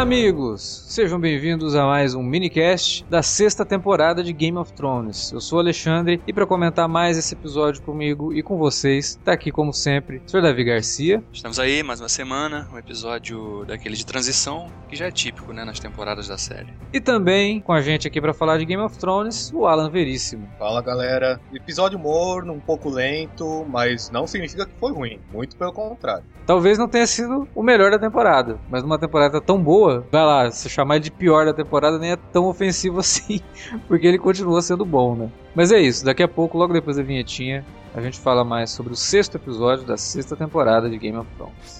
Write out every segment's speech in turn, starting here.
Amigos! Sejam bem-vindos a mais um minicast da sexta temporada de Game of Thrones. Eu sou o Alexandre e para comentar mais esse episódio comigo e com vocês, tá aqui como sempre o Sr. Davi Garcia. Estamos aí, mais uma semana, um episódio daquele de transição, que já é típico, né, nas temporadas da série. E também com a gente aqui para falar de Game of Thrones, o Alan Veríssimo. Fala, galera. Episódio morno, um pouco lento, mas não significa que foi ruim, muito pelo contrário. Talvez não tenha sido o melhor da temporada, mas numa temporada tão boa, vai lá, se chamar de pior da temporada nem é tão ofensivo assim, porque ele continua sendo bom, né? Mas é isso, daqui a pouco, logo depois da vinhetinha, a gente fala mais sobre o sexto episódio da sexta temporada de Game of Thrones.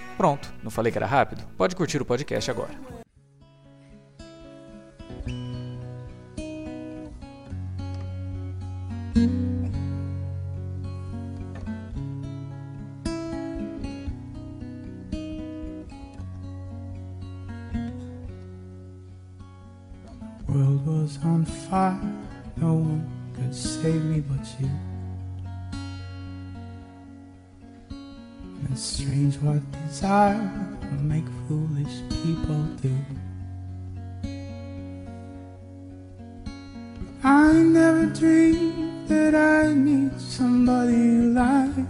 Pronto, não falei que era rápido? Pode curtir o podcast agora. world was on fire. No one could save me but you. It's strange what desire will make foolish people do. I never dreamed that I'd meet somebody like.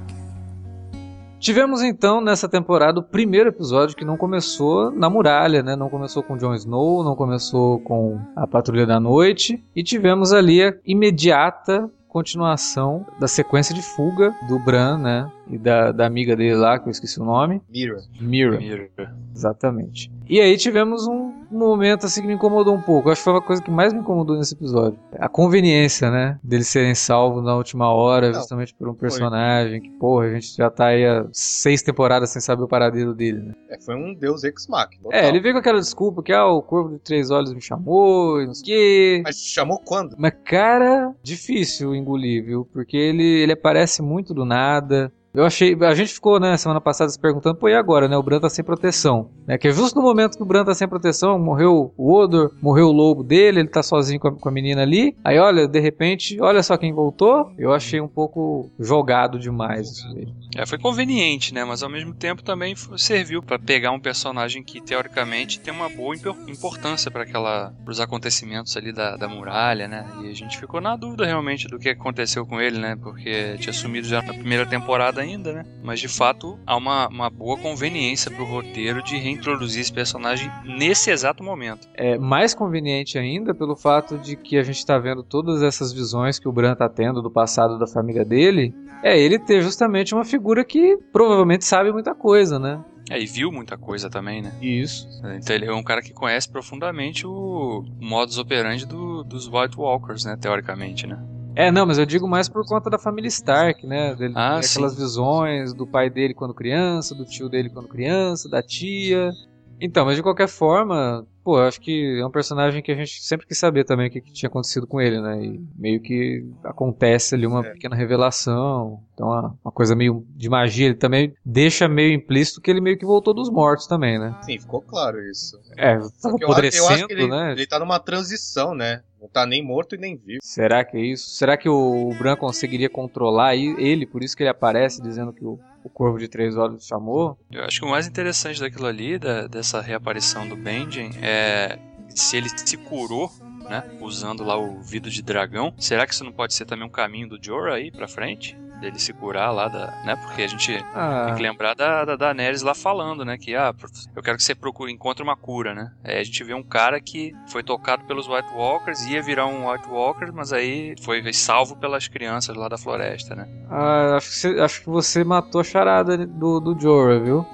Tivemos então nessa temporada o primeiro episódio que não começou na muralha, né? Não começou com Jon Snow, não começou com a Patrulha da Noite e tivemos ali a imediata continuação da sequência de fuga do Bran, né? E da, da amiga dele lá, que eu esqueci o nome. Mira. Mira. Mira. Exatamente. E aí tivemos um momento assim que me incomodou um pouco. Acho que foi uma coisa que mais me incomodou nesse episódio. A conveniência, né? Deles serem salvos na última hora, Não, justamente por um personagem que, porra, a gente já tá aí há seis temporadas sem saber o paradeiro dele, né? É, foi um deus ex machina. É, ele veio com aquela desculpa que, ah, o Corvo de Três Olhos me chamou e não sei o quê. Mas chamou quando? Mas, cara, difícil engolir, viu? Porque ele, ele aparece muito do nada. Eu achei. A gente ficou, né, semana passada se perguntando, pô, e agora, né? O Bran tá sem proteção. Né, que é justo no momento que o Bran tá sem proteção, morreu o Odor, morreu o lobo dele, ele tá sozinho com a, com a menina ali. Aí, olha, de repente, olha só quem voltou. Eu achei um pouco jogado demais isso aí. É, foi conveniente, né? Mas ao mesmo tempo também serviu pra pegar um personagem que teoricamente tem uma boa impor- importância para aquela, os acontecimentos ali da, da muralha, né? E a gente ficou na dúvida realmente do que aconteceu com ele, né? Porque tinha sumido já na primeira temporada ainda, né? Mas de fato há uma, uma boa conveniência pro roteiro de reintroduzir esse personagem nesse exato momento. É mais conveniente ainda pelo fato de que a gente tá vendo todas essas visões que o Bran tá tendo do passado da família dele. É ele ter justamente uma figura que provavelmente sabe muita coisa, né? É, e viu muita coisa também, né? Isso. Então ele é um cara que conhece profundamente o modus operandi do- dos White Walkers, né? Teoricamente, né? É, não, mas eu digo mais por conta da família Stark, né? Dele Ah, aquelas visões do pai dele quando criança, do tio dele quando criança, da tia. Então, mas de qualquer forma, pô, eu acho que é um personagem que a gente sempre quis saber também o que, que tinha acontecido com ele, né? E meio que acontece ali uma É. pequena revelação. Então, uma, uma coisa meio de magia. Ele também deixa meio implícito que ele meio que voltou dos mortos também, né? Sim, ficou claro isso. É, tava eu, acho- eu acho que ele, né? ele tá numa transição, né? Não tá nem morto e nem vivo. Será que é isso? Será que o Bran conseguiria controlar e- ele? Por isso que ele aparece dizendo que o, o Corvo de Três Olhos chamou? Eu acho que o mais interessante daquilo ali, da- dessa reaparição do Benjen, é se ele se curou, né? Usando lá o vidro de dragão. Será que isso não pode ser também um caminho do Jorah aí pra frente? Dele se curar lá da. né? Porque a gente tem Ah, que lembrar da, da Daenerys lá falando, né? Que, ah, eu quero que você procure, encontre uma cura, né? Aí a gente vê um cara que foi tocado pelos White Walkers, ia virar um White Walker, mas aí foi salvo pelas crianças lá da floresta, né? ah, acho, que você, acho que você matou a charada do, do Jorah, viu?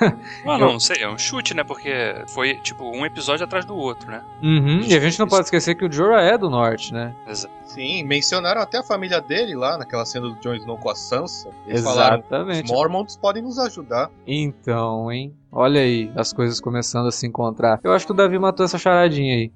Ah, não, não sei, é um chute, né? Porque foi, tipo, um episódio atrás do outro, né? Uhum, E a gente não pode esquecer que o Jorah é do norte, né? Exato. Sim, mencionaram até a família dele lá naquela cena do Jon Snow com a Sansa. Eles falaram, os Exatamente. Mormonts podem nos ajudar. Então, hein? Olha aí, as coisas começando a se encontrar. Eu acho que o Davi matou essa charadinha aí.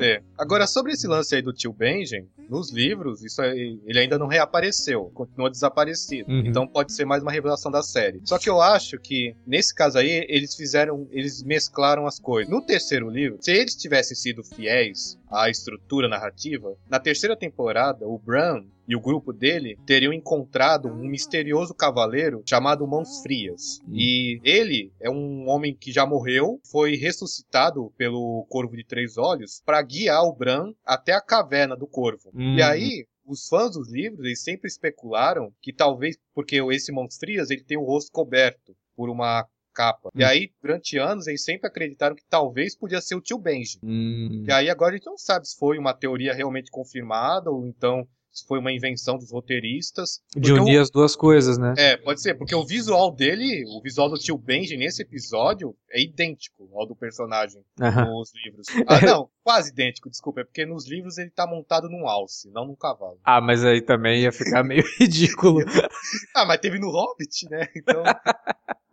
É. Agora, sobre esse lance aí do tio Benjen, nos livros, isso aí, ele ainda não reapareceu, continua desaparecido. Uhum. Então pode ser mais uma revelação da série. Só que eu acho que, nesse caso aí, eles fizeram, eles mesclaram as coisas. No terceiro livro, se eles tivessem sido fiéis à estrutura narrativa, na terceira temporada, o Bran e o grupo dele teriam encontrado um misterioso cavaleiro chamado Mãos Frias. Hum. E ele é um homem que já morreu, foi ressuscitado pelo Corvo de Três Olhos para guiar o Bran até a caverna do Corvo. Hum. E aí, os fãs dos livros, eles sempre especularam que talvez, porque esse Mãos Frias, ele tem o rosto coberto por uma capa. E Hum. aí, durante anos, eles sempre acreditaram que talvez podia ser o tio Benji. Hum. E aí agora a gente não sabe se foi uma teoria realmente confirmada ou então se foi uma invenção dos roteiristas. De unir as duas coisas, né? É, pode ser, porque o visual dele, o visual do tio Benji nesse episódio é idêntico ao do personagem Aham. nos livros. Ah, não, quase idêntico, desculpa, é porque nos livros ele tá montado num alce, não num cavalo. Ah, mas aí também ia ficar meio ridículo. Ah, mas teve no Hobbit, né? Então,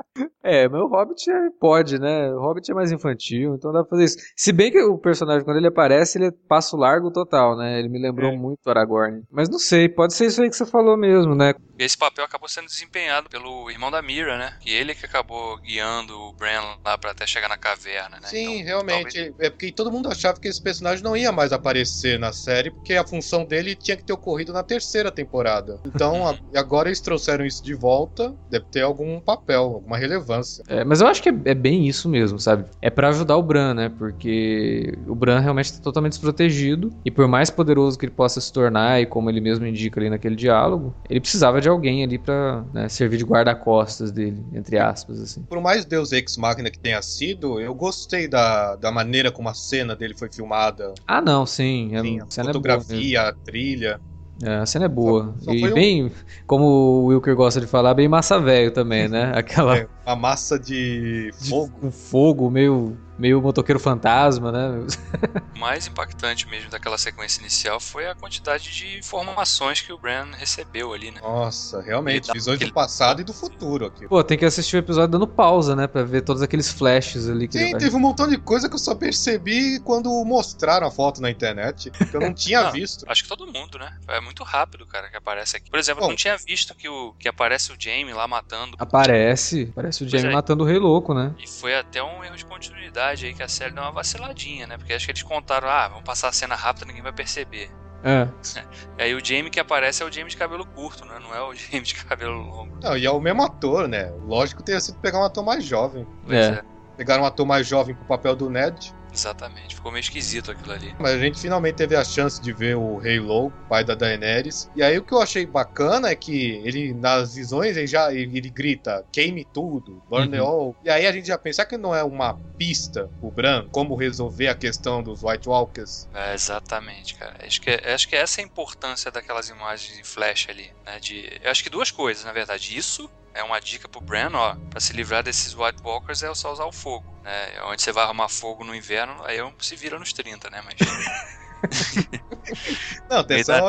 É, mas o Hobbit é- pode, né? O Hobbit é mais infantil, então dá pra fazer isso. Se bem que o personagem, quando ele aparece, ele é passo largo total, né? Ele me lembrou É. muito Aragorn. Mas não sei, pode ser isso aí que você falou mesmo, né? E esse papel acabou sendo desempenhado pelo irmão da Mira, né? E ele que acabou guiando o Bran lá pra até chegar na caverna, né? sim, Então, realmente. talvez- É porque todo mundo achava que esse personagem não ia mais aparecer na série, porque a função dele tinha que ter ocorrido na terceira temporada. Então, a- agora eles trouxeram isso de volta, deve ter algum papel, alguma relevância. É, mas eu acho que é, é bem isso mesmo, sabe? É pra ajudar o Bran, né? Porque o Bran realmente tá totalmente desprotegido. E por mais poderoso que ele possa se tornar, e como ele mesmo indica ali naquele diálogo, ele precisava de alguém ali pra né, servir de guarda-costas dele, entre aspas, assim. Por mais Deus Ex Machina que tenha sido, eu gostei da, da maneira como a cena dele foi filmada. Ah, não, sim. É, Sim, a a é fotografia, a trilha. É, a cena é boa. Só- só e foi um- bem, como o Wilker gosta de falar, bem massa velho também, né? Aquela É, uma massa de de- fogo. com fogo, meio, meio motoqueiro fantasma, né? O mais impactante mesmo daquela sequência inicial foi a quantidade de informações que o Bran recebeu ali, né? Nossa, realmente. Ele- Visões do passado e do futuro aqui. Pô, tem que assistir o episódio dando pausa, né? Pra ver todos aqueles flashes ali que ele Sim, vai... teve um montão de coisa que eu só percebi quando mostraram a foto na internet. Que eu não tinha Ah, visto. Acho que todo mundo, né? É muito rápido, cara, que aparece aqui. Por exemplo, Bom. eu não tinha visto que, o, que aparece o Jaime lá matando. Aparece, aparece o Jamie é. matando o Rei Louco, né? E foi até um erro de continuidade aí que a série deu uma vaciladinha, né? Porque acho que eles contaram, ah, vamos passar a cena rápida, ninguém vai perceber. É. E aí o Jamie que aparece é o Jamie de cabelo curto, né? Não é o Jamie de cabelo longo. Não, e é o mesmo ator, né? Lógico que teria sido pegar um ator mais jovem. É. é. Pegaram um ator mais jovem pro papel do Ned. Exatamente. Ficou meio esquisito aquilo ali. Mas a gente finalmente teve a chance de ver o Rei Low, pai da Daenerys. E aí o que eu achei bacana é que ele, nas visões, ele já ele, ele grita, queime tudo, burn it Uhum. all. E aí a gente já pensa que não é uma pista pro Bran, como resolver a questão dos White Walkers. É, exatamente, cara. Acho que, acho que essa é a importância daquelas imagens em flash ali, né? De, eu acho que duas coisas, na verdade. Isso é uma dica pro Bran, ó, pra se livrar desses White Walkers é só usar o fogo, né? Onde você vai arrumar fogo no inverno, aí eu se vira nos 30, né? Mas Não, tem só,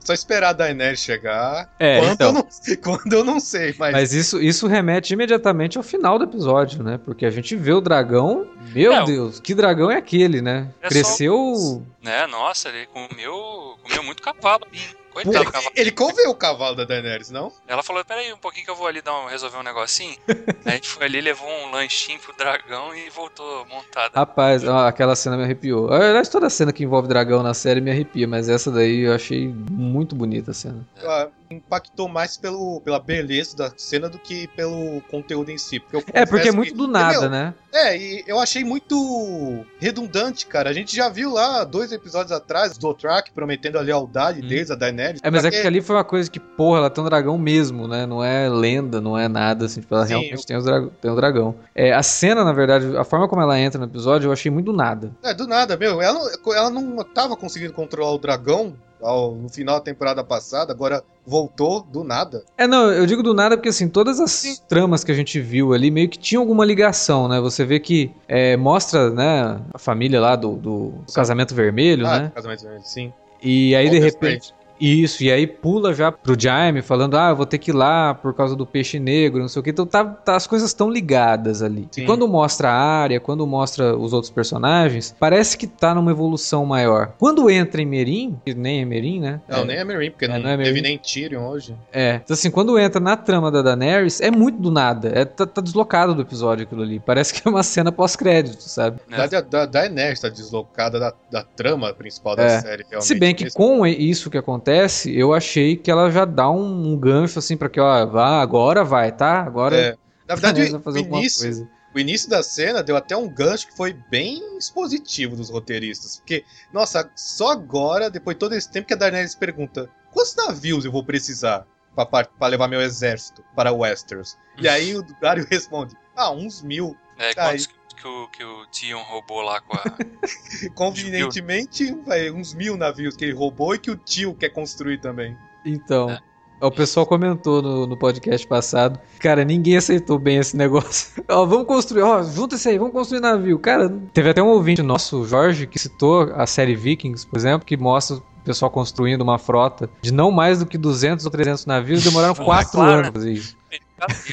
só esperar a Daenerys chegar. É, quando, então. eu não, quando eu não sei, mas... Mas isso, isso remete imediatamente ao final do episódio, né? Porque a gente vê o dragão. Meu É, Deus, que dragão é aquele, né? É só- Cresceu. né, nossa, ele comeu, comeu muito cavalo. Coitado Ele, do cavalo. ele comeu o cavalo da Daenerys, não? Ela falou, peraí um pouquinho que eu vou ali dar um, resolver um negocinho. Aí a gente foi ali, levou um lanchinho pro dragão e voltou montada. Rapaz, ó, aquela cena me arrepiou. Na verdade, toda cena que envolve dragão na série me arrepia, mas essa daí eu achei muito bonita a cena. Ah, impactou mais pelo, pela beleza da cena do que pelo conteúdo em si. Porque É, porque é muito que- do nada, Meu, né? É, e eu achei muito redundante, cara. A gente já viu lá dois episódios atrás do Track prometendo a lealdade Hum. deles, a Daenerys. É, mas é que quê? ali foi uma coisa que, porra, ela tem um dragão mesmo, né? Não é lenda, não é nada, assim, tipo, ela Sim, realmente eu- tem, os dra- tem o dragão. É, a cena, na verdade, a forma como ela entra no episódio, eu achei muito do nada. É, do nada, meu. Ela, não- ela não tava conseguindo controlar o dragão ao- no final da temporada passada, agora voltou do nada. É, não, eu digo do nada porque, assim, todas as tramas que a gente viu ali meio que tinham alguma ligação, né? Você vê que é, mostra, né, a família lá do, do casamento vermelho, ah, né? casamento sim. E aí, de repente. Isso, e aí pula já pro Jaime falando, ah, eu vou ter que ir lá por causa do peixe negro, não sei o que. Então tá, tá- as coisas estão ligadas ali. Sim. E quando mostra a área, quando mostra os outros personagens, parece que tá numa evolução maior. Quando entra em Merim, que nem é Merim, né? Não, É. nem é Meereen, porque É, não, não é teve Meereen. nem Tyrion hoje. É, então assim, quando entra na trama da Daenerys, é muito do nada. É, tá, tá deslocado do episódio aquilo ali. Parece que é uma cena pós-crédito, sabe? Da, da, da Daenerys tá deslocada da, da trama principal da É. série, realmente. Se bem que com isso que acontece, eu achei que ela já dá um, um gancho assim pra que, ó, vá, agora vai, tá? Agora É. Na verdade, vai o início, coisa. o início da cena deu até um gancho que foi bem expositivo dos roteiristas. Porque, nossa, só agora, depois de todo esse tempo, que a Daenerys pergunta: quantos navios eu vou precisar pra, par- pra levar meu exército para Westeros? E aí o Dario responde: ah, uns mil. É, quantos que, que o, que o Tion roubou lá com a. Convenientemente, vai, uns mil navios que ele roubou e que o tio quer construir também. Então, É. o pessoal comentou no, no podcast passado, cara, ninguém aceitou bem esse negócio. ó, vamos construir, ó, junta isso aí, vamos construir navio. Cara, teve até um ouvinte nosso, o Jorge, que citou a série Vikings, por exemplo, que mostra o pessoal construindo uma frota de não mais do que 200 ou 300 navios, demoraram Pô, 4 claro. anos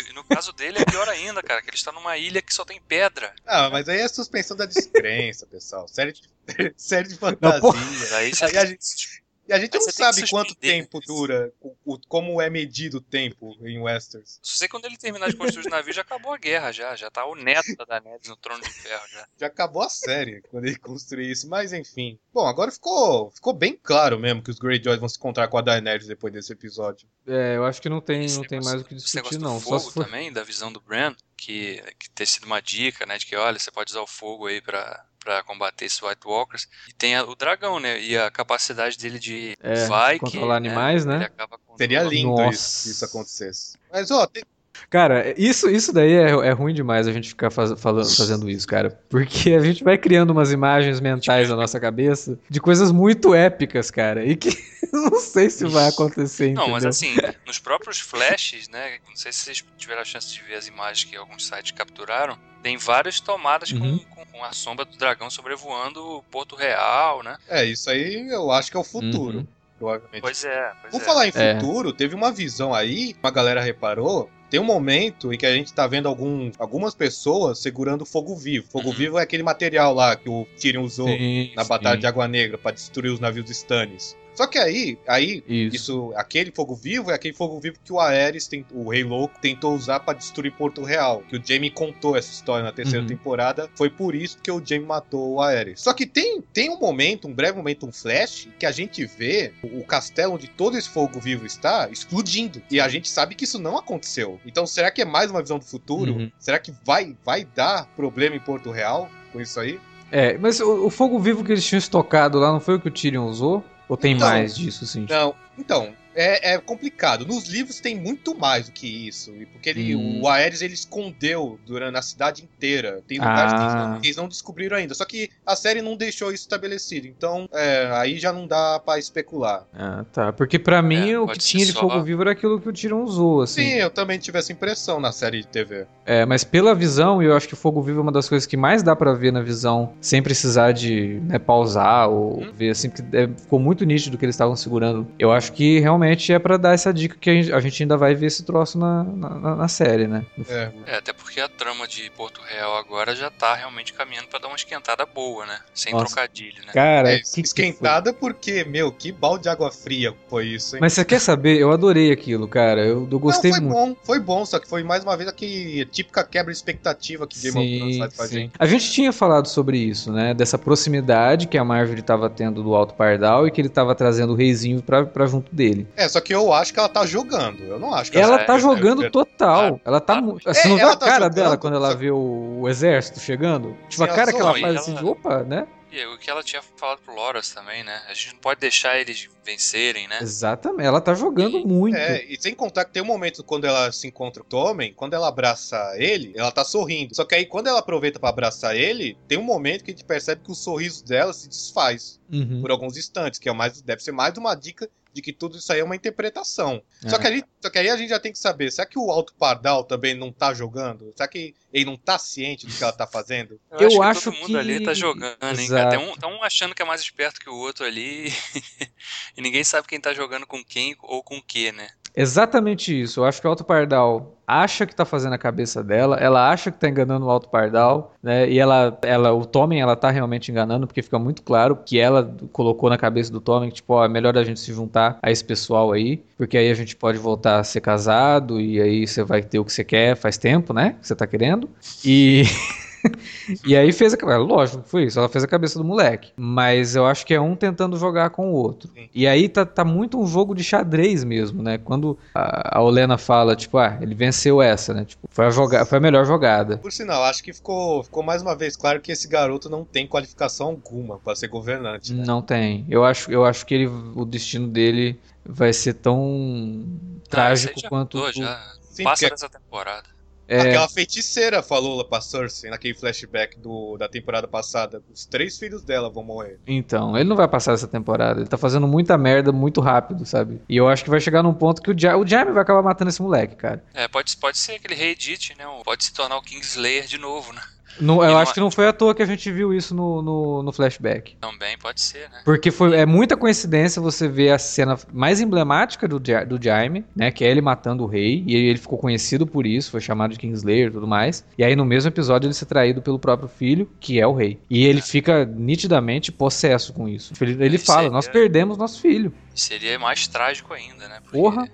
E no caso dele é pior ainda, cara, que ele está numa ilha que só tem pedra. Ah, mas aí é suspensão da descrença, pessoal. Série de, série de Não, fantasia. pô. Aí Aí a gente- E a gente Mas não tem sabe quanto tempo dura, o, o- como é medido o tempo em Westeros. Só sei que quando ele terminar de construir os navios já acabou a guerra, já. Já tá o neto da Daenerys no trono de ferro já. Já acabou a série quando ele construir isso, mas enfim. Bom, agora ficou, ficou bem claro mesmo que os Greyjoys vão se encontrar com a Daenerys depois desse episódio. É, eu acho que não tem, Esse não tem negócio- mais o que Esse discutir, negócio não. do Só fogo se for... também, da visão do Bran, que, que ter sido uma dica, né? De que, olha, você pode usar o fogo aí pra, pra combater esses White Walkers. E tem a- o dragão, né? E a capacidade dele de É, vai controlar animais, né? Ele acaba Seria controlando- lindo isso, se isso acontecesse. Mas, ó, tem- Cara, isso, isso daí é, é ruim demais a gente ficar faz- falando, fazendo isso, cara. Porque a gente vai criando umas imagens mentais na nossa cabeça de coisas muito épicas, cara. E que não sei se vai acontecer, entendeu? Não, mas assim, nos próprios flashes, né? Não sei se vocês tiveram a chance de ver as imagens que alguns sites capturaram. Tem várias tomadas com- Uhum. com, com a sombra do dragão sobrevoando o Porto Real, né? é, isso aí eu acho que é o futuro, Uhum. provavelmente. Pois é, pois Por é. falar em É. futuro, teve uma visão aí, uma galera reparou. Tem um momento em que a gente tá vendo algum, algumas pessoas segurando fogo vivo. Fogo Uhum. vivo é aquele material lá que o Tyrion usou Sim, na sim. Batalha de Água Negra pra destruir os navios Stannis. Só que aí, aí Isso. isso, aquele fogo vivo é aquele fogo vivo que o Aerys, tem, o Rei Louco, tentou usar pra destruir Porto Real. Que o Jaime contou essa história na terceira Uhum. temporada. Foi por isso que o Jaime matou o Aerys. Só que tem, tem um momento, um breve momento, um flash, que a gente vê o, o castelo onde todo esse fogo vivo está explodindo. E a gente sabe que isso não aconteceu. Então será que é mais uma visão do futuro? Uhum. Será que vai, vai dar problema em Porto Real com isso aí? É, mas o, o fogo vivo que eles tinham estocado lá não foi o que o Tyrion usou? Ou tem Então, mais disso, sim? Não, então, é, é complicado. Nos livros tem muito mais do que isso. e Porque ele, Hum. o Aerys ele escondeu durante a cidade inteira. Tem lugares que, eles Ah. não, que eles não descobriram ainda. Só que a série não deixou isso estabelecido. Então, é, aí já não dá pra especular. Ah, tá. Porque pra mim É, o que tinha de só- fogo vivo era aquilo que o Tyrion usou, assim. Sim, eu também tive essa impressão na série de TV. É, mas pela visão, e eu acho que o fogo vivo é uma das coisas que mais dá pra ver na visão, sem precisar de né, pausar ou Hum. ver assim, porque é, ficou muito nítido que eles estavam segurando. Eu acho que realmente é pra dar essa dica que a gente, ainda vai ver esse troço na, na, na- série, né? É. É, até porque a trama de Porto Real agora já tá realmente caminhando pra dar uma esquentada boa, né? Sem Nossa. trocadilho, né? Cara, É, que que foi? esquentada porque, meu, que balde de água fria foi isso, hein? Mas você quer saber? Eu adorei aquilo, cara. Eu, eu gostei não, foi muito. bom, foi bom, só que foi mais uma vez aqui típica quebra de expectativa que Game of Thrones Sim, faz com a gente. A gente tinha falado sobre isso, né? Dessa proximidade que a Marjorie estava tendo do Alto Pardal e que ele estava trazendo o reizinho pra, pra junto dele. É, só que eu acho que ela tá jogando. Eu não acho que Ela é, tá é, jogando é, total. Ela tá. Ah, mu- Você é, não viu ela a tá cara jogando, dela quando ela só- vê o, o exército chegando? Tipo, Sim, a cara ela que ela faz ela- assim de opa, né? E o que ela tinha falado pro Loras também, né? A gente não pode deixar eles vencerem, né? Exatamente. Ela tá jogando muito. É, e sem contar que tem um momento quando ela se encontra com o Tommen, quando ela abraça ele, ela tá sorrindo. Só que aí quando ela aproveita pra abraçar ele, tem um momento que a gente percebe que o sorriso dela se desfaz Uhum. por alguns instantes, que é mais, deve ser mais uma dica de que tudo isso aí é uma interpretação. É. Só, que gente- só que aí a gente já tem que saber, será que o Alto Pardal também não tá jogando? Será que ele não tá ciente do que ela tá fazendo? Eu que acho todo mundo que- ali tá jogando, hein, Exato. cara? Tem um, tá um achando que é mais esperto que o outro ali. e ninguém sabe quem tá jogando com quem ou com o que, né? Exatamente isso. Eu acho que o Alto Pardal acha que tá fazendo a cabeça dela, ela acha que tá enganando o Alto Pardal, né? E ela, ela o Tommen, ela tá realmente enganando, porque fica muito claro que ela colocou na cabeça do Tommen tipo, ó, é melhor a gente se juntar a esse pessoal aí, porque aí a gente pode voltar a ser casado, e aí você vai ter o que você quer faz tempo, né? Que você tá querendo. E. E aí fez a. Lógico, foi isso. Ela fez a cabeça do moleque. Mas eu acho que é um tentando jogar com o outro. Sim. E aí tá, tá muito um jogo de xadrez mesmo, né? Quando a, a Olena fala, tipo, ah, ele venceu essa, né? Tipo, foi a, joga foi a melhor jogada. Por sinal, acho que ficou, ficou mais uma vez claro que esse garoto não tem qualificação alguma pra ser governante. Né? Não tem. Eu acho, eu acho que ele, o destino dele vai ser tão trágico Ah, já quanto. mudou, o- já Sim, passa porque dessa temporada. É, aquela feiticeira falou lá pra Cersei naquele flashback do, da temporada passada. Os três filhos dela vão morrer. Então, ele não vai passar essa temporada. Ele tá fazendo muita merda muito rápido, sabe? E eu acho que vai chegar num ponto que o, ja o Jaime vai acabar matando esse moleque, cara. É, pode, pode ser aquele reedit, né? Pode se tornar o Kingslayer de novo, né? Não, eu não acho é- que não foi à toa que a gente viu isso no, no, no flashback. Também pode ser, né? Porque foi, é muita coincidência você ver a cena mais emblemática do, do Jaime, né? Que é ele matando o rei. E ele ficou conhecido por isso, foi chamado de Kingslayer e tudo mais. E aí no mesmo episódio ele ser traído pelo próprio filho, que é o rei. E ele fica nitidamente possesso com isso. Ele, ele fala: seria- Nós perdemos nosso filho. Seria mais trágico ainda, né? Porque Porra.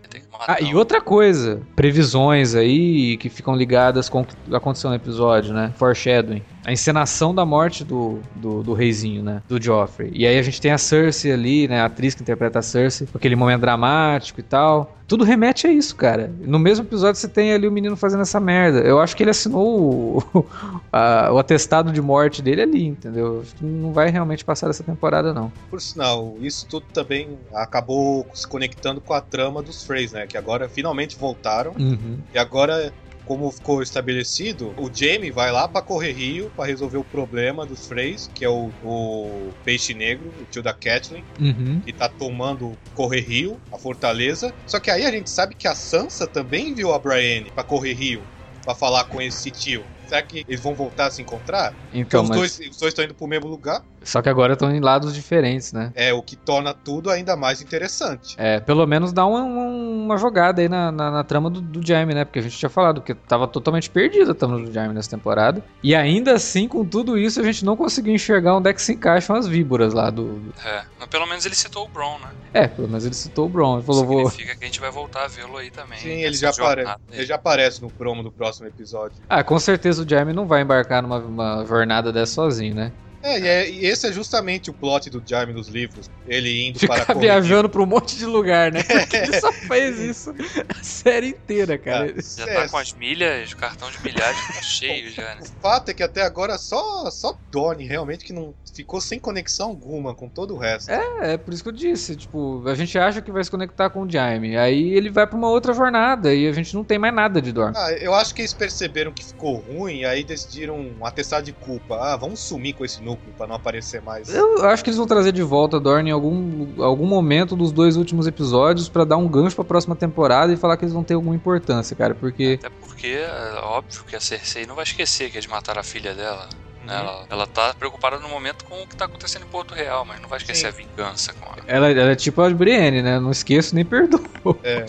Ah, e outra coisa, previsões aí que ficam ligadas com o que aconteceu no episódio, né? Foreshadowing. A encenação da morte do, do, do reizinho, né? Do Joffrey. E aí a gente tem a Cersei ali, né? A atriz que interpreta a Cersei, aquele momento dramático e tal. Tudo remete a isso, cara. No mesmo episódio você tem ali o menino fazendo essa merda. Eu acho que ele assinou o, a- o atestado de morte dele ali, entendeu? Acho que não vai realmente passar essa temporada, não. Por sinal, isso tudo também acabou se conectando com a trama dos Freys, né? Que agora finalmente voltaram. Uhum. E agora, como ficou estabelecido, o Jaime vai lá pra Correr Rio pra resolver o problema dos Freys, que é o, o Peixe Negro, o tio da Catelyn, Uhum. que tá tomando Correr Rio, a fortaleza. Só que aí a gente sabe que a Sansa também enviou a Brienne pra Correr Rio, pra falar com esse tio. Será que eles vão voltar a se encontrar? Então, os, mas... dois, os dois estão indo pro mesmo lugar. Só que agora estão em lados diferentes, né? É o que torna tudo ainda mais interessante. É, pelo menos dá uma, uma, uma jogada aí na, na, na trama do, do Jaime, né? Porque a gente tinha falado que tava totalmente perdida a trama do Jaime nessa temporada. E ainda assim, com tudo isso, a gente não conseguiu enxergar onde é que se encaixam as víboras lá do. É, mas pelo menos ele citou o Bron, né? É, pelo menos ele citou o Bron. Ele falou, vou. Significa que a gente vai voltar a vê-lo aí também. Sim, ele já, apare... ele já aparece no promo do próximo episódio. Ah, com certeza o Jaime não vai embarcar numa uma jornada dessa sozinho, né? É, e, é, e esse é justamente o plot do Jaime nos livros. Ele indo para Ficar Correr viajando pra um monte de lugar, né? Porque ele só fez isso a série inteira, cara. É. Já tá com as milhas, o cartão de milhagem tá cheio já, né? O fato é que até agora só só Donnie realmente que não ficou sem conexão alguma com todo o resto. É, é por isso que eu disse, tipo, a gente acha que vai se conectar com o Jaime, aí ele vai pra uma outra jornada e a gente não tem mais nada de Dorne. Ah, eu acho que eles perceberam que ficou ruim e aí decidiram atestado de culpa. Ah, vamos sumir com esse núcleo pra não aparecer mais. Eu acho que eles vão trazer de volta Dorne em algum, algum momento dos dois últimos episódios pra dar um gancho pra próxima temporada e falar que eles vão ter alguma importância, cara, porque Até porque é óbvio que a Cersei não vai esquecer que eles mataram a filha dela. né? Ela, ela tá preocupada no momento com o que tá acontecendo em Porto Real, mas não vai esquecer Sim. a vingança com ela. ela, ela é tipo a Brienne, né? Não esqueço nem perdoo. É.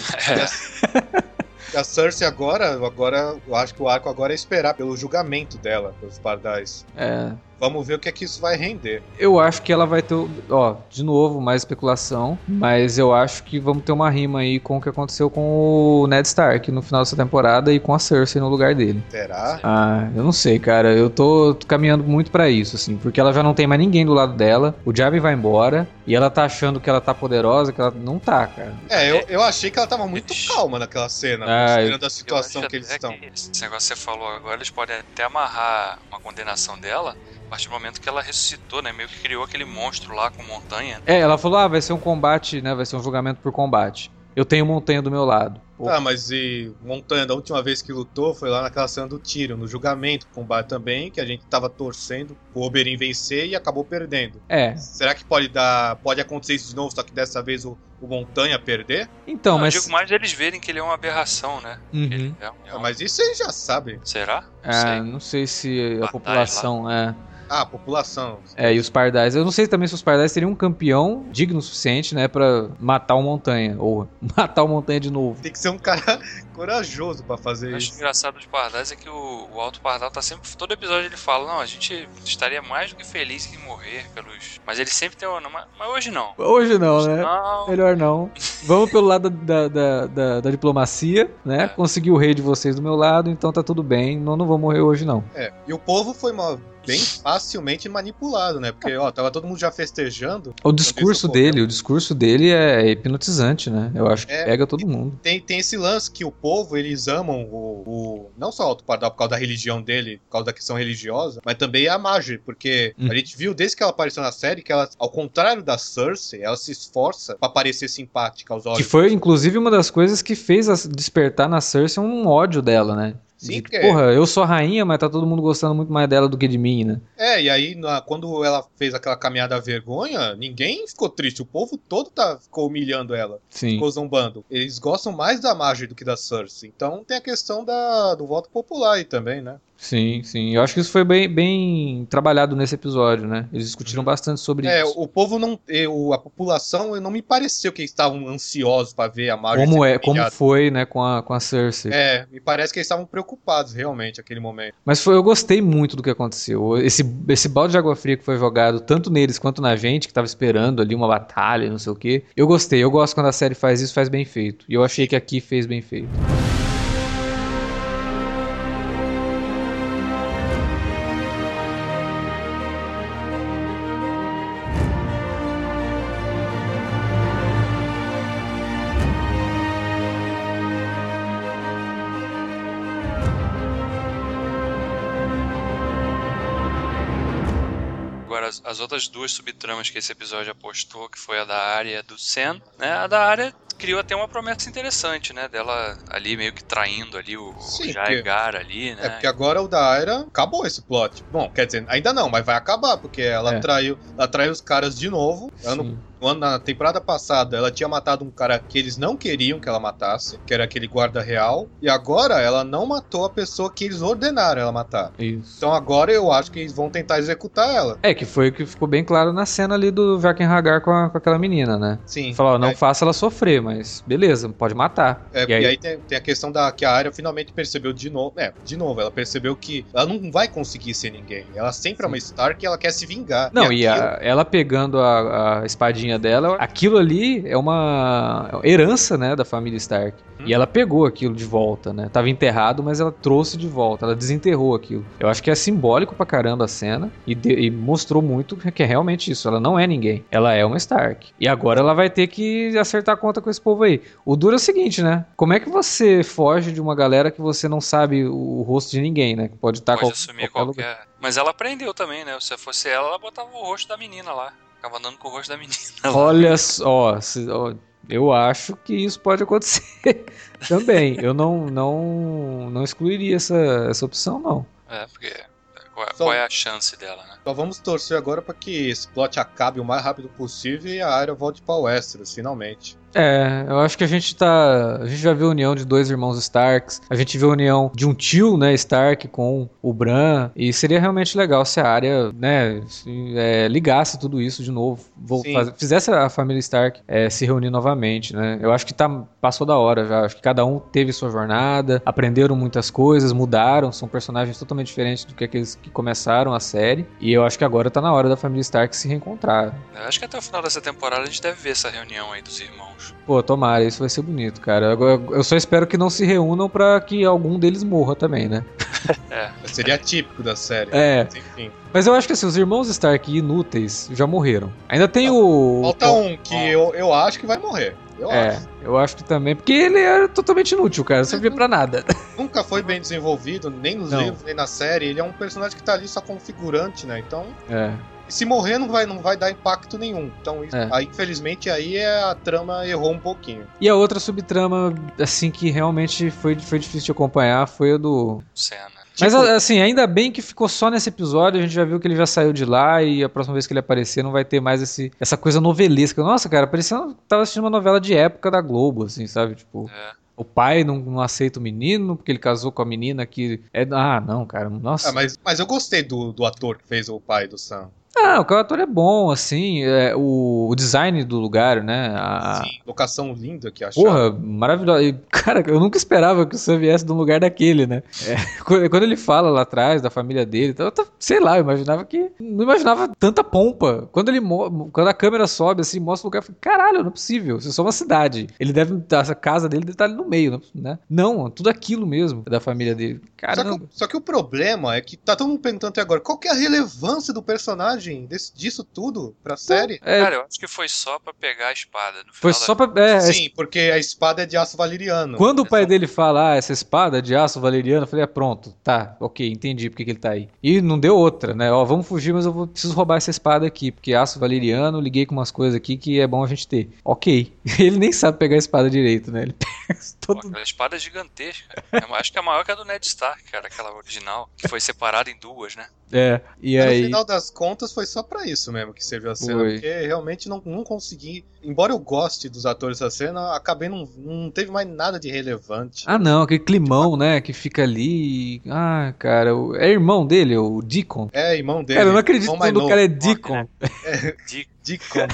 E a Cersei agora, agora, eu acho que o arco agora é esperar pelo julgamento dela, pelos pardais. É, Vamos ver o que é que isso vai render. Eu acho que ela vai ter. Ó, de novo, mais especulação. Mas eu acho que vamos ter uma rima aí com o que aconteceu com o Ned Stark no final dessa temporada e com a Cersei no lugar dele. Será? Ah, eu não sei, cara. Eu tô caminhando muito pra isso, assim. Porque ela já não tem mais ninguém do lado dela. O Jaime vai embora. E ela tá achando que ela tá poderosa, que ela não tá, cara. É, eu, eu achei que ela tava muito calma naquela cena, Ah, considerando a situação que eles estão. Esse negócio que você falou agora, eles podem até amarrar uma condenação dela A partir do momento que ela ressuscitou, né? Meio que criou aquele monstro lá com montanha. É, ela falou: ah, vai ser um combate, né? Vai ser um julgamento por combate. Eu tenho montanha do meu lado. Pô. Ah, mas e Montanha, da última vez que lutou, foi lá naquela cena do tiro, no julgamento, combate também, que a gente tava torcendo pro Oberyn vencer e acabou perdendo. É. Será que pode dar. Pode acontecer isso de novo, só que dessa vez o, o Montanha perder? Então, Não, mas. Eu digo mais eles verem que ele é uma aberração, né? Uhum. Ele é, é Ah, um- mas isso eles já sabem. Será? Não É, sei. não sei se a Pardais população é. Ah, a população. É, e os pardais. Eu não sei também se os pardais teriam um campeão digno o suficiente, né, pra matar o montanha. Ou matar o montanha de novo. Tem que ser um cara corajoso pra fazer Eu acho isso. engraçado dos pardais é que o, o Alto Pardal tá sempre. Todo episódio ele fala, não, a gente estaria mais do que feliz em morrer pelos. Mas ele sempre tem uma. Mas, mas hoje não. Hoje não, né? Não. Melhor não. Vamos pelo lado da, da, da, da diplomacia, né? É. Consegui o rei de vocês do meu lado, então tá tudo bem. Não, não vou morrer hoje, não. É. E o povo foi uma- bem facilmente manipulado, né? Porque, ó, tava todo mundo já festejando. O discurso dele, o discurso dele é hipnotizante, né? Eu acho que É. pega todo mundo. Tem, tem esse lance que o povo, eles amam o, o- não só o Alto Pardal por causa da religião dele, por causa da questão religiosa, mas também a Marjorie, porque Hum. a gente viu desde que ela apareceu na série que ela, ao contrário da Cersei, ela se esforça pra parecer simpática aos olhos. Que foi, inclusive, uma das coisas que fez despertar na Cersei um ódio dela, né? Sim, De, Porra, eu sou a rainha, mas tá todo mundo gostando muito mais dela do que de mim, né? É, e aí na- quando ela fez aquela caminhada à vergonha, ninguém ficou triste, o povo todo tá, ficou humilhando ela. Sim. ficou zombando. Eles gostam mais da Marjorie do que da Cersei. Então tem a questão da, do voto popular aí também, né? Sim, sim. Eu acho que isso foi bem, bem trabalhado nesse episódio, né? Eles discutiram bastante sobre É, isso. o povo não. eu- a população não me pareceu que eles estavam ansiosos pra ver a Marjorie. Como é, como foi, né, com a, com a Cersei. É, me parece que eles estavam preocupados realmente naquele momento. Mas foi, eu gostei muito do que aconteceu. Esse, esse balde de água fria que foi jogado, tanto neles quanto na gente, que tava esperando ali uma batalha, não sei o quê. Eu gostei, eu gosto quando a série faz isso, faz bem feito. E eu achei que aqui fez bem feito. Agora, as, as outras duas subtramas que esse episódio apostou, que foi a da área do Sen, né? A da área criou até uma promessa interessante, né? Dela ali meio que traindo ali o, Sim, o Jaegar ali, né? É, porque agora o da Aira acabou esse plot. Bom, quer dizer, ainda não, mas vai acabar, porque ela É. traiu. Ela traiu os caras de novo. Ano, ano- na temporada passada, ela tinha matado um cara que eles não queriam que ela matasse, que era aquele guarda real. E agora ela não matou a pessoa que eles ordenaram ela matar. Isso. Então agora eu acho que eles vão tentar executar ela. É, que foi o que ficou bem claro na cena ali do Jaqen Hagar com, a- com aquela menina, né? Sim. Falou, ó, não É, faça ela sofrer, mas beleza, pode matar. É, e aí, tem, tem a questão da que a área finalmente percebeu de novo. É, de novo, ela percebeu que ela não vai conseguir ser ninguém. Ela sempre é uma Stark e ela quer se vingar. Não, e, aquilo- a- ela pegando a, a espadinha dela, aquilo ali é uma herança, né, da família Stark. Hum. E ela pegou aquilo de volta, né? Tava enterrado, mas ela trouxe de volta, ela desenterrou aquilo. Eu acho que é simbólico pra caramba a cena e, de- e mostrou muito que é realmente isso. Ela não é ninguém, ela é uma Stark. E agora ela vai ter que acertar a conta com esse povo aí. O duro é o seguinte, né? Como é que você foge de uma galera que você não sabe o rosto de ninguém, né? Que pode estar Pode qual- assumir qualquer. Mas ela aprendeu também, né? Se fosse ela, ela botava o rosto da menina lá. Ficava andando com o rosto da menina lá. Olha só, eu acho que isso pode acontecer também. Eu não, não, não excluiria essa, essa opção, não. É, porque. Qual, Só- qual é a chance dela, né? Só vamos torcer agora pra que esse plot acabe o mais rápido possível e a área volte pra Westeros, finalmente. É, eu acho que a gente tá. A gente já viu a união de dois irmãos Starks. A gente viu a união de um tio, né, Stark com o Bran. E seria realmente legal se a área, né, se, é, ligasse tudo isso de novo. Fazer- fizesse a família Stark é, se reunir novamente, né? Eu acho que tá, passou da hora já. Acho que cada um teve sua jornada, aprenderam muitas coisas, mudaram, são personagens totalmente diferentes do que aqueles que começaram a série. E eu acho que agora tá na hora da família Stark se reencontrar. Eu acho que até o final dessa temporada a gente deve ver essa reunião aí dos irmãos. Pô, tomara, isso vai ser bonito, cara. Eu só espero que não se reúnam pra que algum deles morra também, né? É. Seria típico da série. É. Mas, enfim. Mas eu acho que assim, os irmãos Stark inúteis já morreram. Ainda tem o. Falta um que eu, eu acho que vai morrer. Eu É, acho. eu acho que também. Porque ele era totalmente inútil, cara. Não servia pra nada. Nunca foi bem desenvolvido, nem nos Não. livros, nem na série. Ele é um personagem que tá ali só como figurante, né? Então, É. se morrer não vai, não vai dar impacto nenhum. Então, É. aí, infelizmente, aí é, a trama errou um pouquinho. E a outra subtrama, assim, que realmente foi, foi difícil de acompanhar foi a do. Cena. Mas Tipo- assim, ainda bem que ficou só nesse episódio, a gente já viu que ele já saiu de lá e a próxima vez que ele aparecer não vai ter mais esse, essa coisa novelesca. Nossa, cara, parecendo que tava assistindo uma novela de época da Globo, assim, sabe? Tipo, É. o pai não, não aceita o menino porque ele casou com a menina que é. Ah, não, cara, nossa. Ah, mas, mas eu gostei do, do ator que fez o pai do Sam. Ah, o ator é bom, assim, é, o, o design do lugar, né? A, Sim, locação linda que achou. Porra, maravilhosa. E, Cara, eu nunca esperava que o Sam viesse de um lugar daquele, né? É, quando ele fala lá atrás da família dele, então, eu sei lá, eu imaginava que. Não imaginava tanta pompa. Quando ele quando a câmera sobe assim, mostra o lugar, eu falei, caralho, não é possível. Isso é só uma cidade. Ele deve. Essa casa dele deve estar ali no meio, né? Não, tudo aquilo mesmo da família dele. Só que, Caramba. só que o problema é que tá todo mundo perguntando até agora qual que é a relevância do personagem desse- disso tudo pra série. É, Cara, eu acho que foi só pra pegar a espada. No foi só da... pra. é, Sim, porque a espada é de aço valeriano. Quando o pai dele fala, ah, essa espada de aço valeriano, eu falei, é pronto, tá, ok, entendi porque que ele tá aí. E não deu outra, né? Ó, vamos fugir, mas eu vou, preciso roubar essa espada aqui, porque aço valeriano, liguei com umas coisas aqui que é bom a gente ter. Ok. Ele nem sabe pegar a espada direito, né? Ele pega Pô, todo. aquela espada gigantesca. Eu acho que é maior que a do Ned Stark, cara, aquela original, que foi separada em duas, né? É, e Mas aí. No final das contas, foi só pra isso mesmo que serviu a cena. Foi. Porque realmente não, não consegui. Embora eu goste dos atores da cena, acabei não, não teve mais nada de relevante. Ah, não, aquele climão, né, que fica ali. Ah, cara, é irmão dele, o Deacon. É, irmão dele. Cara, eu não acredito irmão que o cara é. Deacon. De... Deacon.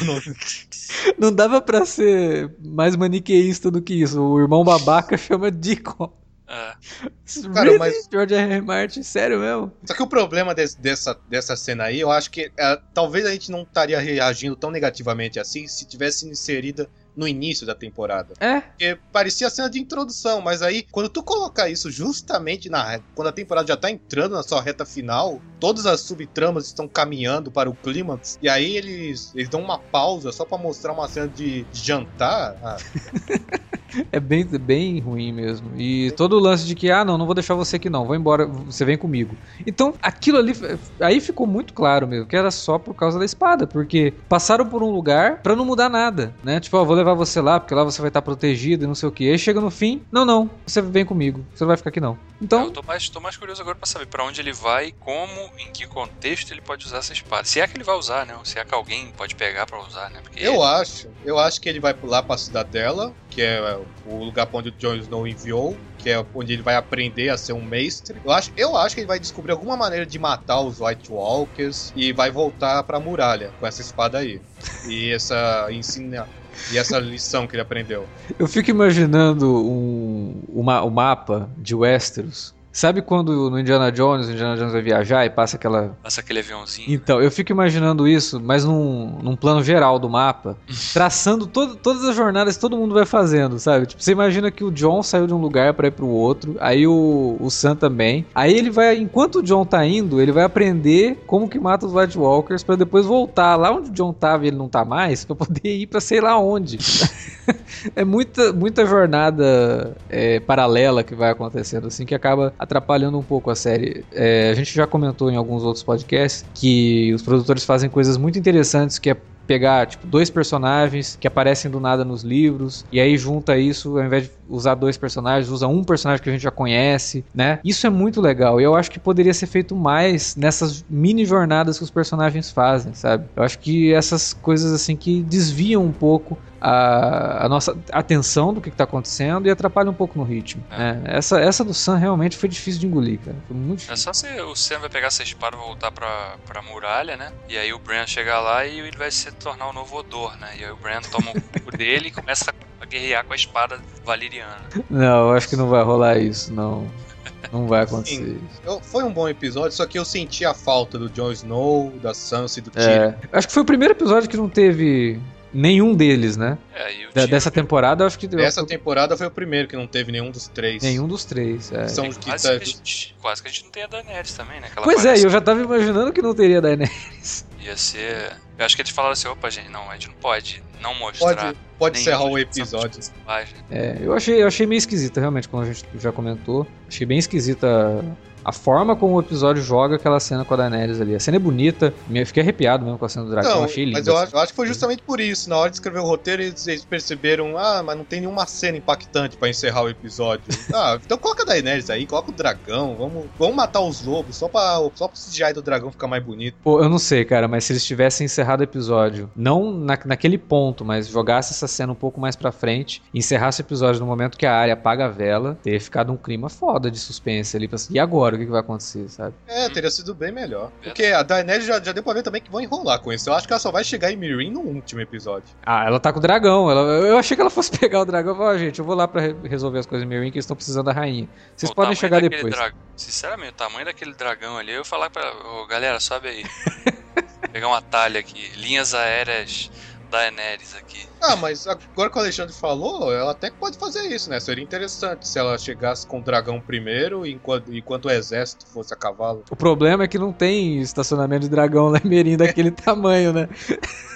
Não dava pra ser mais maniqueísta do que isso. O irmão babaca chama Deacon. Cara, really? mas- George R. R. Martin, sério mesmo? Só que o problema des- dessa, dessa cena aí, eu acho que é, talvez a gente não estaria reagindo tão negativamente assim se tivesse inserida no início da temporada. É, Porque parecia cena de introdução, mas aí, quando tu colocar isso justamente na quando a temporada já tá entrando na sua reta final, todas as subtramas estão caminhando para o clímax, e aí eles, eles dão uma pausa só pra mostrar uma cena de jantar. Ah, É bem, bem ruim mesmo. E todo o lance de que, ah, não, não vou deixar você aqui não, vou embora, você vem comigo. Então, aquilo ali, aí ficou muito claro mesmo, que era só por causa da espada, porque passaram por um lugar pra não mudar nada, né? Tipo, ó, vou levar você lá, porque lá você vai estar protegido e não sei o que. Aí chega no fim, não, não, você vem comigo, você não vai ficar aqui não. eu Então, tô mais, tô mais curioso agora pra saber pra onde ele vai e como, em que contexto ele pode usar essa espada. Se é que ele vai usar, né? Ou se é que alguém pode pegar pra usar, né? Porque eu acho, eu acho que ele vai lá pra cidadela, que é o lugar onde o Jon Snow enviou, que é onde ele vai aprender a ser um mestre. Eu acho, eu acho que ele vai descobrir alguma maneira de matar os White Walkers e vai voltar pra muralha com essa espada aí. E essa ensina e essa lição que ele aprendeu. eu fico imaginando um, uma, o mapa de Westeros. Sabe quando no Indiana Jones, o Indiana Jones vai viajar e passa aquela passa aquele aviãozinho. Então, eu fico imaginando isso, mas num, num plano geral do mapa, traçando todo- todas as jornadas que todo mundo vai fazendo, sabe? Tipo, você imagina que o John saiu de um lugar pra ir pro outro, aí o, o Sam também. Aí ele vai, enquanto o John tá indo, ele vai aprender como que mata os White Walkers pra depois voltar lá onde o John tava e ele não tá mais, pra poder ir pra sei lá onde. é muita, muita jornada é, paralela que vai acontecendo, assim, que acaba atrapalhando um pouco a série. É, a gente já comentou em alguns outros podcasts que os produtores fazem coisas muito interessantes, que é pegar tipo dois personagens que aparecem do nada nos livros e aí junta isso ao invés de usar dois personagens usa um personagem que a gente já conhece né isso é muito legal e eu acho que poderia ser feito mais nessas mini jornadas que os personagens fazem sabe eu acho que essas coisas assim que desviam um pouco a, a nossa atenção do que está acontecendo e atrapalha um pouco no ritmo É. né? essa essa do Sam realmente foi difícil de engolir cara foi muito É difícil. só se o Sam vai pegar essa espada e voltar pra, pra muralha, né? E aí o Bran chegar lá e ele vai se tornar o novo Odor, né? E aí o Bran toma o corpo dele e começa a guerrear com a espada valeriana. não eu acho que não vai rolar isso não não vai acontecer Sim. isso. Eu- foi um bom episódio, só que eu senti a falta do Jon Snow, da Sansa e do Tyrion. É, acho que foi o primeiro episódio que não teve nenhum deles, né? É, e o Da- dessa temporada, eu acho que Essa temporada foi o primeiro que não teve nenhum dos três. nenhum dos três. é. São os que quase, tá- que a gente, quase que a gente não tem a Daenerys também, né? Que Pois é, eu já tava imaginando que não teria Daenerys. Ia ser. Eu acho que eles falaram assim: opa, gente, não, a gente não pode não mostrar. Pode, pode encerrar o personagens episódio. É, eu achei, eu achei meio esquisita, realmente, como a gente já comentou. Achei bem esquisita a forma como o episódio joga aquela cena com a Daenerys ali. A cena é bonita, eu fiquei arrepiado mesmo com a cena do dragão, Não, achei lindo. mas eu assim. acho, eu acho que foi justamente por isso. Na hora de escrever o roteiro, eles, eles perceberam, ah, mas não tem nenhuma cena impactante pra encerrar o episódio. ah, então coloca a Daenerys aí, coloca o dragão, vamos, vamos matar os lobos, só pra, só pro CGI do dragão ficar mais bonito. Pô, eu não sei, cara, mas se eles tivessem encerrado o episódio, não na, naquele ponto, mas jogasse essa cena um pouco mais pra frente, encerrasse o episódio no momento que a área apaga a vela, teria ficado um clima foda de suspense ali. pra- E agora, o que, que vai acontecer, sabe? É, teria sido bem melhor. Porque a Daenerys já, já deu pra ver também que vão enrolar com isso. Eu acho que ela só vai chegar em Mirin no último episódio. Ah, ela tá com o dragão. Ela, eu achei que ela fosse pegar o dragão e falar, "Ó, gente, eu vou lá pra re- resolver as coisas em Mirin, que eles estão precisando da rainha. Vocês O podem chegar depois. dra- Sinceramente, o tamanho daquele dragão ali, eu ia falar pra. Ô, galera, sobe aí. Pegar um atalho aqui. Linhas aéreas Daenerys aqui. Ah, mas agora que o Alexandre falou, ela até pode fazer isso, né? Seria interessante se ela chegasse com o dragão primeiro, enquanto, enquanto o exército fosse a cavalo. O problema é que não tem estacionamento de dragão lá em Mirim daquele tamanho, né?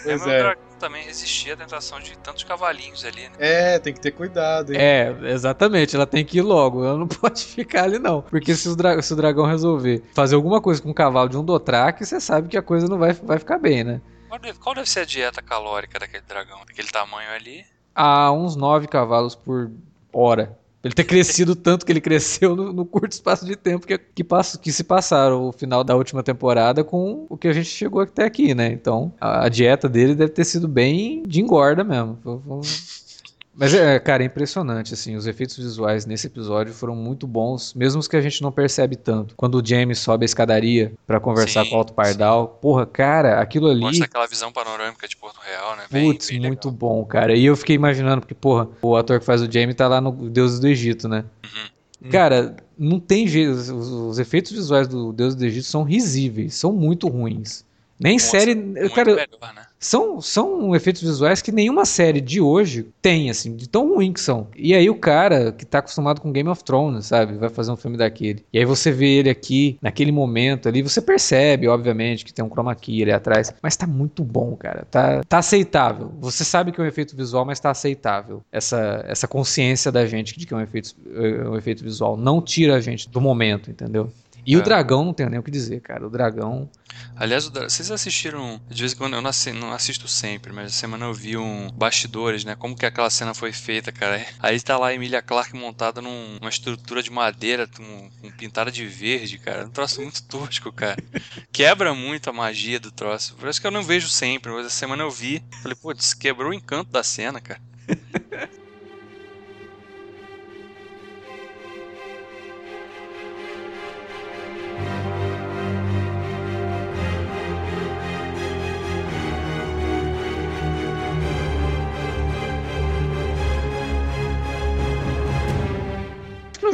Pois mas o é. dragão também resistia à tentação de tantos cavalinhos ali, né? É, tem que ter cuidado, hein? É, exatamente. Ela tem que ir logo. Ela não pode ficar ali, não. Porque se o, dra- se o dragão resolver fazer alguma coisa com o cavalo de um Dothraki, você sabe que a coisa não vai, vai ficar bem, né? Qual deve, qual deve ser a dieta calórica daquele dragão? Daquele tamanho ali? Há uns nove cavalos por hora. Ele ter crescido tanto que ele cresceu no, no curto espaço de tempo que, que, passa- que se passaram o final da última temporada com o que a gente chegou até aqui, né? Então, a, a dieta dele deve ter sido bem de engorda mesmo. V- v- Mas, é, cara, é impressionante, assim, os efeitos visuais nesse episódio foram muito bons, mesmo os que a gente não percebe tanto. Quando o James sobe a escadaria pra conversar Sim, com o Alto Pardal, porra, cara, aquilo ali... Mostra aquela visão panorâmica de Porto Real, né? Bem, Putz, bem muito legal. bom, cara. E eu fiquei imaginando, porque, porra, o ator que faz o Jamie tá lá no Deuses do Egito, né? Uhum. Cara, não tem jeito. Os, os efeitos visuais do Deus do Egito são risíveis, são muito ruins. Nem Nossa, série. Cara, melhor, né? são, são efeitos visuais que nenhuma série de hoje tem, assim, de tão ruim que são. E aí o cara que tá acostumado com Game of Thrones, sabe, vai fazer um filme daquele. E aí você vê ele aqui, naquele momento ali, você percebe, obviamente, que tem um chroma key ali atrás, mas tá muito bom, cara. Tá, tá aceitável. Você sabe que é um efeito visual, mas tá aceitável. Essa, essa consciência da gente de que é um efeito, é um efeito visual não tira a gente do momento, entendeu? E É. o dragão, não tenho nem o que dizer, cara. O dragão. Aliás, vocês assistiram, de vez em quando, eu não assi- não assisto sempre, mas essa semana eu vi um bastidores, né? Como que aquela cena foi feita, cara. Aí tá lá a Emilia Clarke montada num- numa estrutura de madeira com, com pintada de verde, cara. Um troço muito tosco, cara. Quebra muito a magia do troço. Por isso que eu não vejo sempre, mas essa semana eu vi. Falei, putz, quebrou o encanto da cena, cara.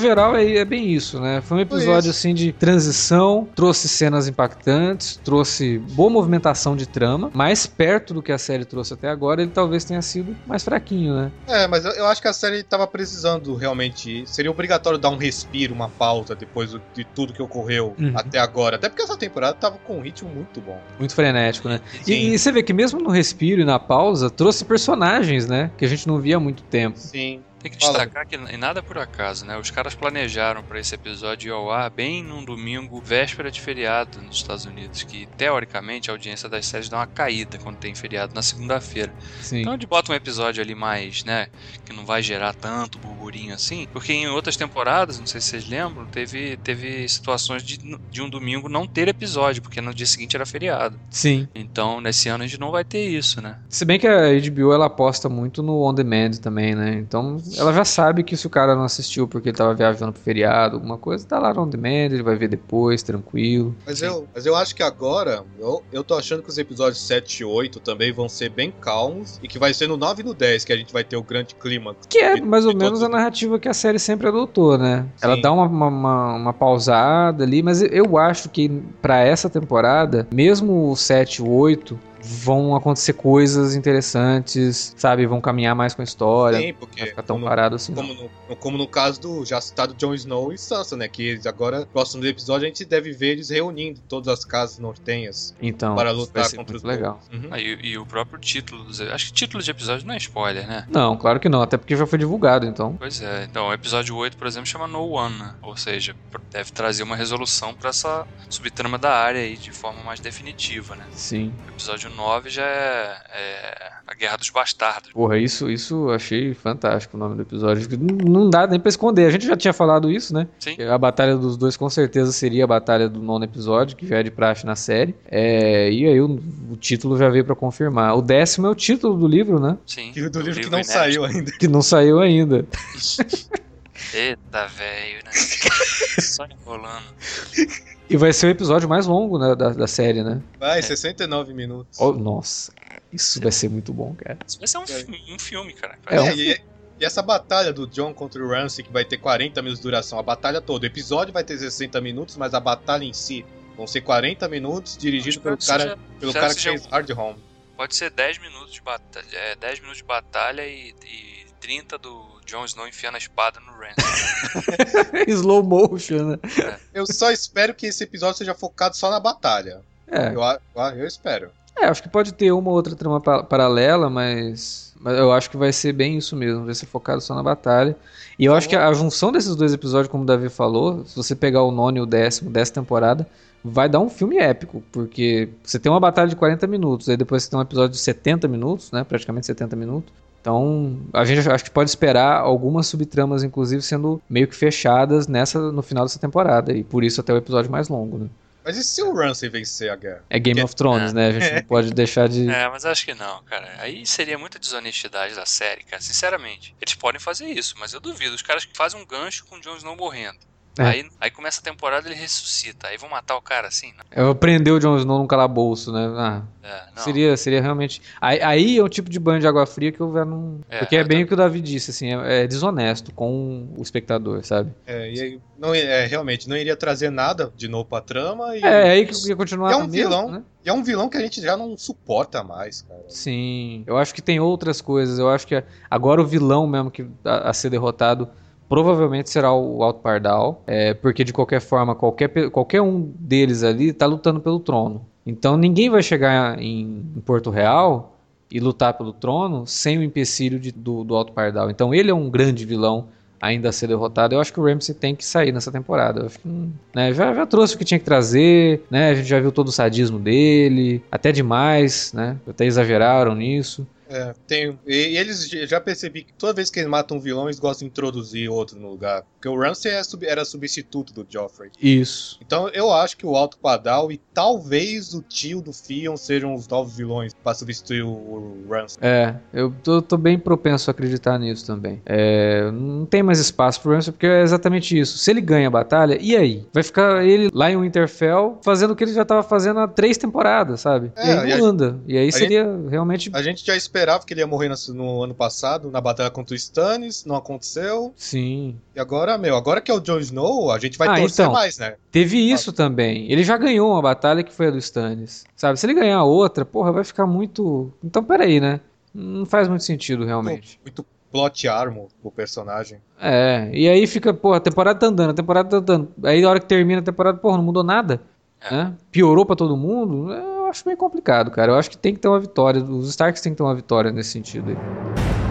geral é, é bem isso, né? Foi um episódio assim de transição, trouxe cenas impactantes, trouxe boa movimentação de trama, mais perto do que a série trouxe até agora, ele talvez tenha sido mais fraquinho, né? É, mas eu, acho que a série tava precisando realmente. Seria obrigatório dar um respiro, uma pausa depois de tudo que ocorreu Uhum. até agora. Até porque essa temporada tava com um ritmo muito bom. Muito frenético, né? E, e você vê que mesmo no respiro e na pausa, trouxe personagens, né? Que a gente não via há muito tempo. Sim. Tem que destacar que nada por acaso, né? Os caras planejaram pra esse episódio ir ao ar bem num domingo, véspera de feriado nos Estados Unidos, que teoricamente a audiência das séries dá uma caída quando tem feriado na segunda-feira. Então a gente bota um episódio ali mais, né, que não vai gerar tanto burburinho assim, porque em outras temporadas, não sei se vocês lembram, teve, teve situações de, de um domingo não ter episódio, porque no dia seguinte era feriado. Sim. Então nesse ano a gente não vai ter isso, né? Se bem que a HBO ela aposta muito no on demand também, né? Então ela já sabe que se o cara não assistiu porque ele tava viajando pro feriado, alguma coisa, tá lá no on demand, ele vai ver depois, tranquilo. Mas eu, mas eu acho que agora, eu, eu tô achando que os episódios 7 e 8 também vão ser bem calmos. E que vai ser no 9 e no 10 que a gente vai ter o grande clímax. Que é de- mais ou menos a narrativa que a série sempre adotou, né? Ela Sim. dá uma, uma, uma- uma pausada ali, mas eu acho que pra essa temporada, mesmo o 7 e o 8, vão acontecer coisas interessantes, sabe? Vão caminhar mais com a história. Sim, Não porque vai ficar tão como- parado assim. Como no, como no caso do já citado Jon Snow e Sansa, né? Que eles agora, próximo do episódio, a gente deve ver eles reunindo todas as casas nortenhas Então, para vai lutar ser contra muito os legal. Uhum. Ah, e, e o próprio título. dos- Acho que título de episódio não é spoiler, né? Não, claro que não, até porque já foi divulgado, então. Pois é, então o episódio 8, por exemplo, chama No One, né? ou seja, deve trazer uma resolução pra essa subtrama da área aí de forma mais definitiva, né? Sim. O episódio 9 já é, é a Guerra dos Bastardos. Porra, isso, isso eu achei fantástico o nome do episódio. Não não dá nem pra esconder. A gente já tinha falado isso, né? Sim. A batalha dos dois com certeza seria a batalha do nono episódio, que já é de praxe na série. É, e aí o, o título já veio pra confirmar. O décimo é o título do livro, né? Sim. E o do livro que livro não inédito. saiu ainda. Que não saiu ainda. Eita, velho, né? Só enrolando. E vai ser o episódio mais longo né, da, da série, né? Vai, 69 minutos. Oh, nossa, isso vai ser muito bom, cara. Isso vai ser um, fi- um filme, cara. É, um- e, e essa batalha do John contra o Ramsey, que vai ter 40 minutos de duração, a batalha toda. O episódio vai ter 60 minutos, mas a batalha em si vão ser 40 minutos, dirigido pelo cara, seja- pelo cara que fez Hard Home. Pode ser 10 minutos de batalha, é, 10 minutos de batalha e, e 30 do Jon Snow enfiando a espada no Ramsay. Slow motion, né? Eu só espero que esse episódio seja focado só na batalha. É, Eu, a- eu espero. é, acho que pode ter uma ou outra trama pa- paralela, mas, mas eu acho que vai ser bem isso mesmo, vai ser focado só na batalha. E eu acho que a junção desses dois episódios, como o Davi falou, se você pegar o nono e o décimo dessa temporada, vai dar um filme épico, porque você tem uma batalha de 40 minutos, aí depois você tem um episódio de 70 minutos, né, praticamente 70 minutos. Então, a gente acho que pode esperar algumas subtramas, inclusive, sendo meio que fechadas nessa no final dessa temporada, e por isso até o episódio mais longo, né? Mas e se o Ramsey vencer a guerra? É Game É. of Thrones, né? A gente não pode deixar de. É, mas acho que não, cara. Aí seria muita desonestidade da série, cara. Sinceramente. Eles podem fazer isso, mas eu duvido. Os caras que fazem um gancho com o Jon Snow morrendo. É. Aí, aí começa a temporada ele ressuscita. Aí vão matar o cara assim? Não. Eu prender o Jon Snow num calabouço, né? Ah, É, não. seria, seria realmente. Aí, aí é um tipo de banho de água fria que eu já não. É, Porque é bem também. o que o Davi disse, assim, é, é desonesto com o espectador, sabe? É, e aí, não, é, realmente, não iria trazer nada de novo pra trama. E É, aí que ia continuar É um a mesma, vilão. né? e é um vilão que a gente já não suporta mais, cara. Sim. Eu acho que tem outras coisas. Eu acho que agora o vilão mesmo que a, a ser derrotado provavelmente será o Alto Pardal, é, porque de qualquer forma, qualquer, qualquer um deles ali tá lutando pelo trono. Então ninguém vai chegar em, em Porto Real e lutar pelo trono sem o empecilho de- do, do Alto Pardal. Então ele é um grande vilão ainda a ser derrotado. Eu acho que o Ramsey tem que sair nessa temporada. Eu acho que, né, já, já trouxe o que tinha que trazer, né? A gente já viu todo o sadismo dele, até demais, né? Até exageraram nisso. É, tem, e, e eles já- percebi que toda vez que eles matam um vilão, eles gostam de introduzir outro no lugar. Porque o Ramsay é era substituto do Joffrey. Isso. Então eu acho que o Alto Padal e talvez o tio do Theon sejam os novos vilões pra substituir o, Ramsay. É, eu tô, tô bem propenso a acreditar nisso também. É, não tem mais espaço pro Ramsay, porque é exatamente isso. Se ele ganha a batalha, e aí? Vai ficar ele lá em Winterfell fazendo o que ele já tava fazendo há três temporadas, sabe? É, e aí e não a- anda. E aí seria realmente. A gente já esperava que ele ia morrer no, no ano passado, na batalha contra o Stannis, não aconteceu. Sim. E agora, meu, agora que é o Jon Snow, a gente vai Ah, torcer então. mais, né? Teve isso também. Ele já ganhou uma batalha que foi a do Stannis. Sabe? Se ele ganhar outra, porra, vai ficar muito. Então peraí, né? Não faz muito sentido realmente. Muito plot armor pro personagem. É, e aí fica, porra, a temporada tá andando, a temporada tá andando. Aí na hora que termina a temporada, porra, não mudou nada. É. Né? Piorou pra todo mundo. É, acho meio complicado, cara. Eu acho que tem que ter uma vitória. Os Starks têm que ter uma vitória nesse sentido aí.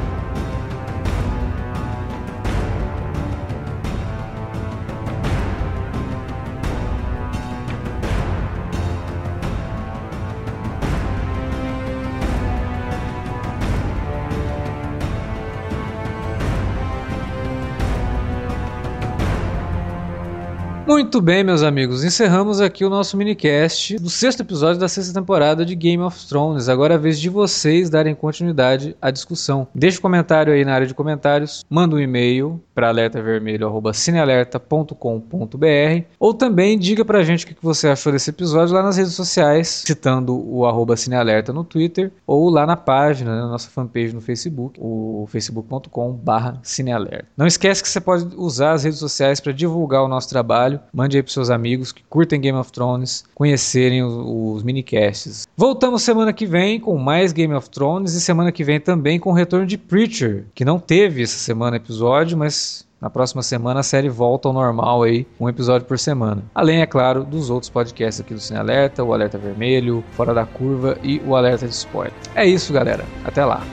Muito bem, meus amigos, encerramos aqui o nosso minicast do sexto episódio da sexta temporada de Game of Thrones. Agora é a vez de vocês darem continuidade à discussão. Deixe um comentário aí na área de comentários, manda um e-mail para alertavermelho@cinealerta.com.br ou também diga pra gente o que você achou desse episódio lá nas redes sociais, citando o arroba cinealerta no Twitter ou lá na página, né, na nossa fanpage no Facebook, o facebook.com/cinealerta. Não esquece que você pode usar as redes sociais para divulgar o nosso trabalho. Mande aí pros seus amigos que curtem Game of Thrones conhecerem os, os minicasts. Voltamos semana que vem com mais Game of Thrones e semana que vem também com o retorno de Preacher, que não teve essa semana episódio, mas na próxima semana a série volta ao normal aí, um episódio por semana. Além, é claro, dos outros podcasts aqui do Cine Alerta, o Alerta Vermelho, Fora da Curva e o Alerta de Spoiler. É isso, galera. Até lá.